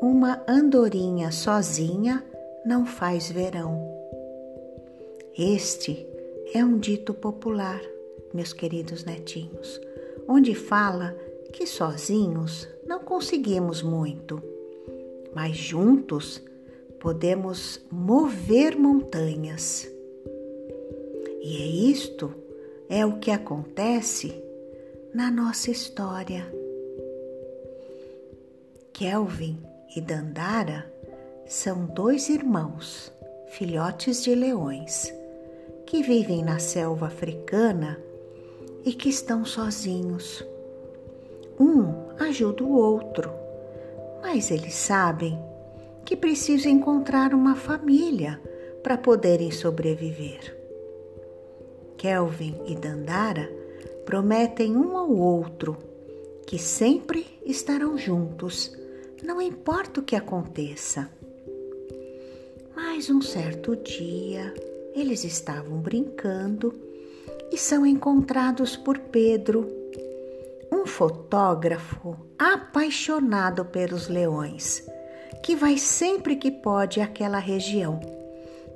Uma andorinha sozinha não faz verão. Este é um dito popular, meus queridos netinhos, onde fala que sozinhos não conseguimos muito, mas juntos podemos mover montanhas. E é isto é o que acontece na nossa história. Kelvin e Dandara são dois irmãos, filhotes de leões, que vivem na selva africana e que estão sozinhos. Um ajuda o outro, mas eles sabem que precisam encontrar uma família para poderem sobreviver. Kelvin e Dandara prometem um ao outro que sempre estarão juntos não importa o que aconteça. Mas um certo dia eles estavam brincando e são encontrados por Pedro, um fotógrafo apaixonado pelos leões, que vai sempre que pode àquela região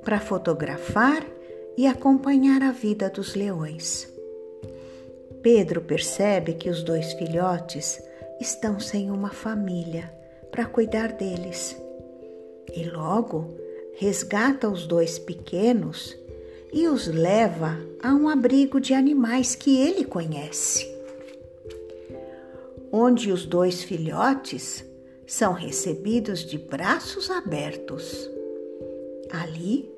para fotografar e acompanhar a vida dos leões. Pedro percebe que os dois filhotes estão sem uma família para cuidar deles. E logo resgata os dois pequenos e os leva a um abrigo de animais que ele conhece, onde os dois filhotes são recebidos de braços abertos. Ali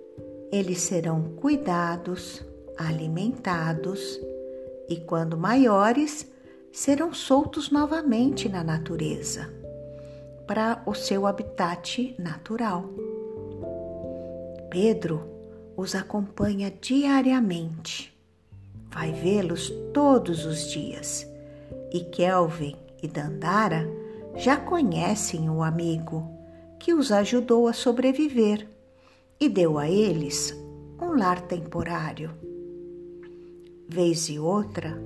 eles serão cuidados, alimentados e, quando maiores, serão soltos novamente na natureza para o seu habitat natural. Pedro os acompanha diariamente, vai vê-los todos os dias e Kelvin e Dandara já conhecem o amigo que os ajudou a sobreviver e deu a eles um lar temporário. Vez e outra,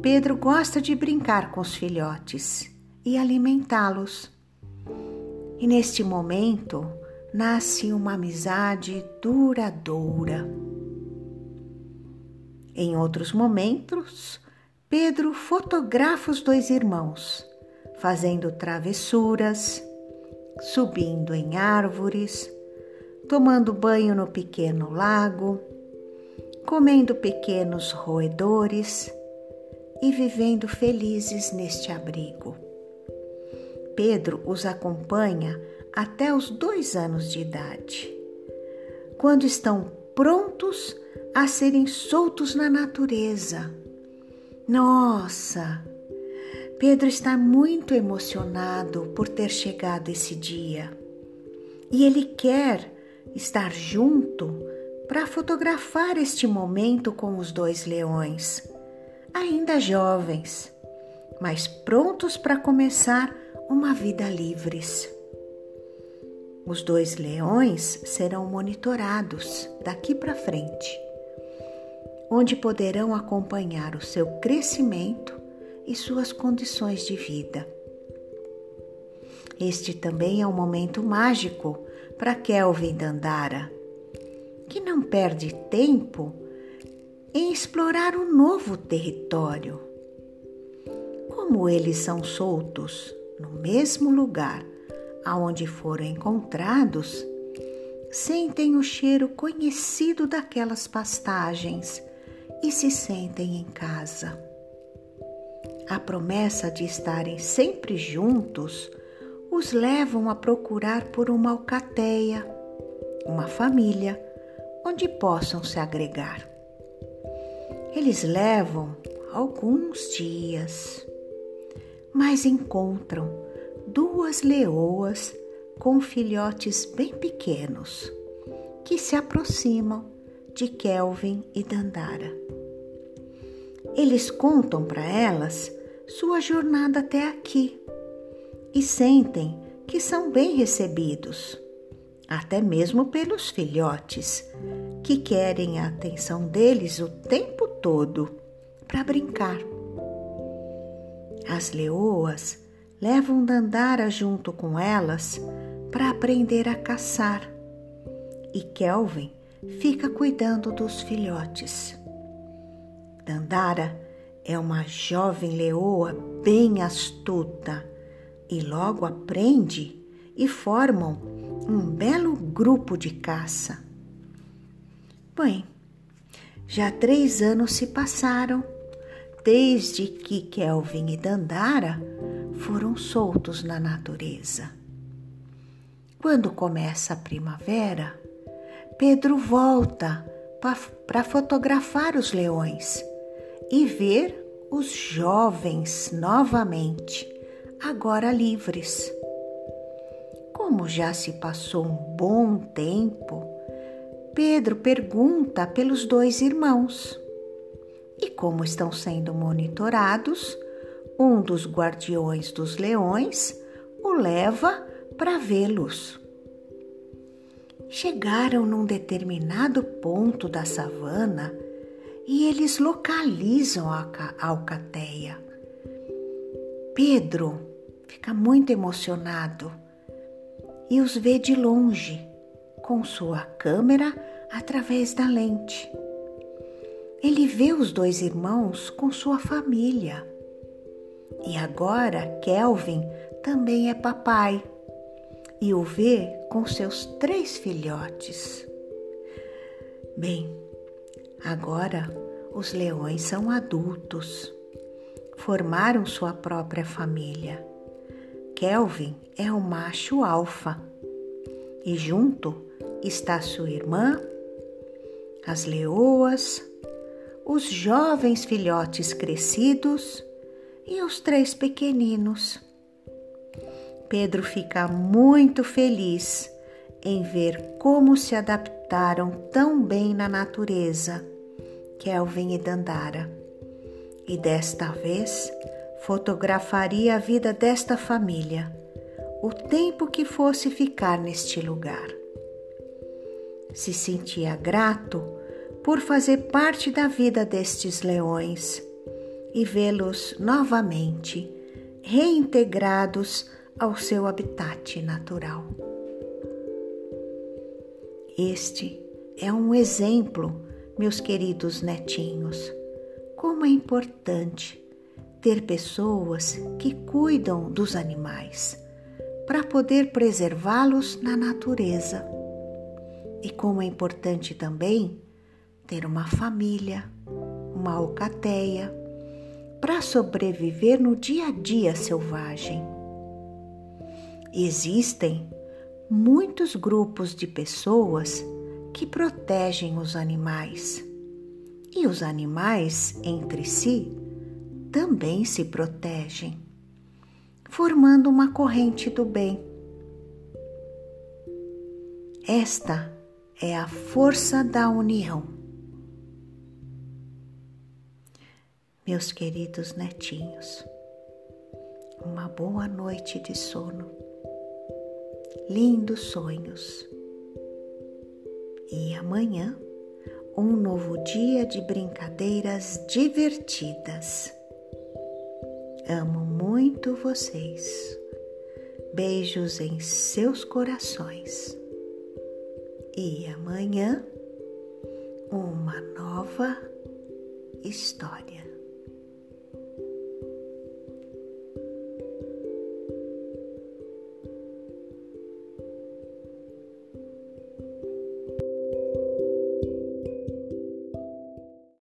Pedro gosta de brincar com os filhotes e alimentá-los. E neste momento nasce uma amizade duradoura. Em outros momentos, Pedro fotografa os dois irmãos, fazendo travessuras, subindo em árvores, tomando banho no pequeno lago, comendo pequenos roedores e vivendo felizes neste abrigo. Pedro os acompanha até os dois anos de idade, quando estão prontos a serem soltos na natureza. Nossa! Pedro está muito emocionado por ter chegado esse dia e ele quer estar junto para fotografar este momento com os dois leões, ainda jovens, mas prontos para começar uma vida livres. Os dois leões serão monitorados daqui para frente, onde poderão acompanhar o seu crescimento e suas condições de vida. Este também é um momento mágico para Kelvin Dandara, que não perde tempo em explorar um novo território. Como eles são soltos no mesmo lugar aonde foram encontrados, sentem o cheiro conhecido daquelas pastagens e se sentem em casa. A promessa de estarem sempre juntos os levam a procurar por uma alcateia, uma família onde possam se agregar. Eles levam alguns dias, mas encontram duas leoas com filhotes bem pequenos que se aproximam de Kelvin e Dandara. Eles contam para elas sua jornada até aqui e sentem que são bem recebidos, até mesmo pelos filhotes, que querem a atenção deles o tempo todo para brincar. As leoas levam Dandara junto com elas para aprender a caçar e Kelvin fica cuidando dos filhotes. Dandara é uma jovem leoa bem astuta e logo aprende e formam um belo grupo de caça. Bem, já três anos se passaram desde que Kelvin e Dandara foram soltos na natureza. Quando começa a primavera, Pedro volta para fotografar os leões e ver os jovens novamente, agora livres. Como já se passou um bom tempo, Pedro pergunta pelos dois irmãos. E como estão sendo monitorados, um dos guardiões dos leões o leva para vê-los. Chegaram num determinado ponto da savana e eles localizam a alcateia. Pedro fica muito emocionado e os vê de longe com sua câmera através da lente. Ele vê os dois irmãos com sua família. E agora Kelvin também é papai e o vê com seus três filhotes. Bem, agora os leões são adultos, formaram sua própria família. Kelvin é o macho alfa e junto está sua irmã, as leoas, os jovens filhotes crescidos e os três pequeninos. Pedro fica muito feliz em ver como se adaptaram tão bem na natureza, Kelvin e Dandara. E desta vez fotografaria a vida desta família, o tempo que fosse ficar neste lugar. Se sentia grato por fazer parte da vida destes leões e vê-los novamente reintegrados ao seu habitat natural. Este é um exemplo, meus queridos netinhos, como é importante ter pessoas que cuidam dos animais para poder preservá-los na natureza. E como é importante também ter uma família, uma alcateia, para sobreviver no dia a dia selvagem. Existem muitos grupos de pessoas que protegem os animais e os animais entre si também se protegem, formando uma corrente do bem. Esta é a força da união. Meus queridos netinhos, uma boa noite de sono lindos sonhos. E amanhã, um novo dia de brincadeiras divertidas. Amo muito vocês. Beijos em seus corações. E amanhã, uma nova história.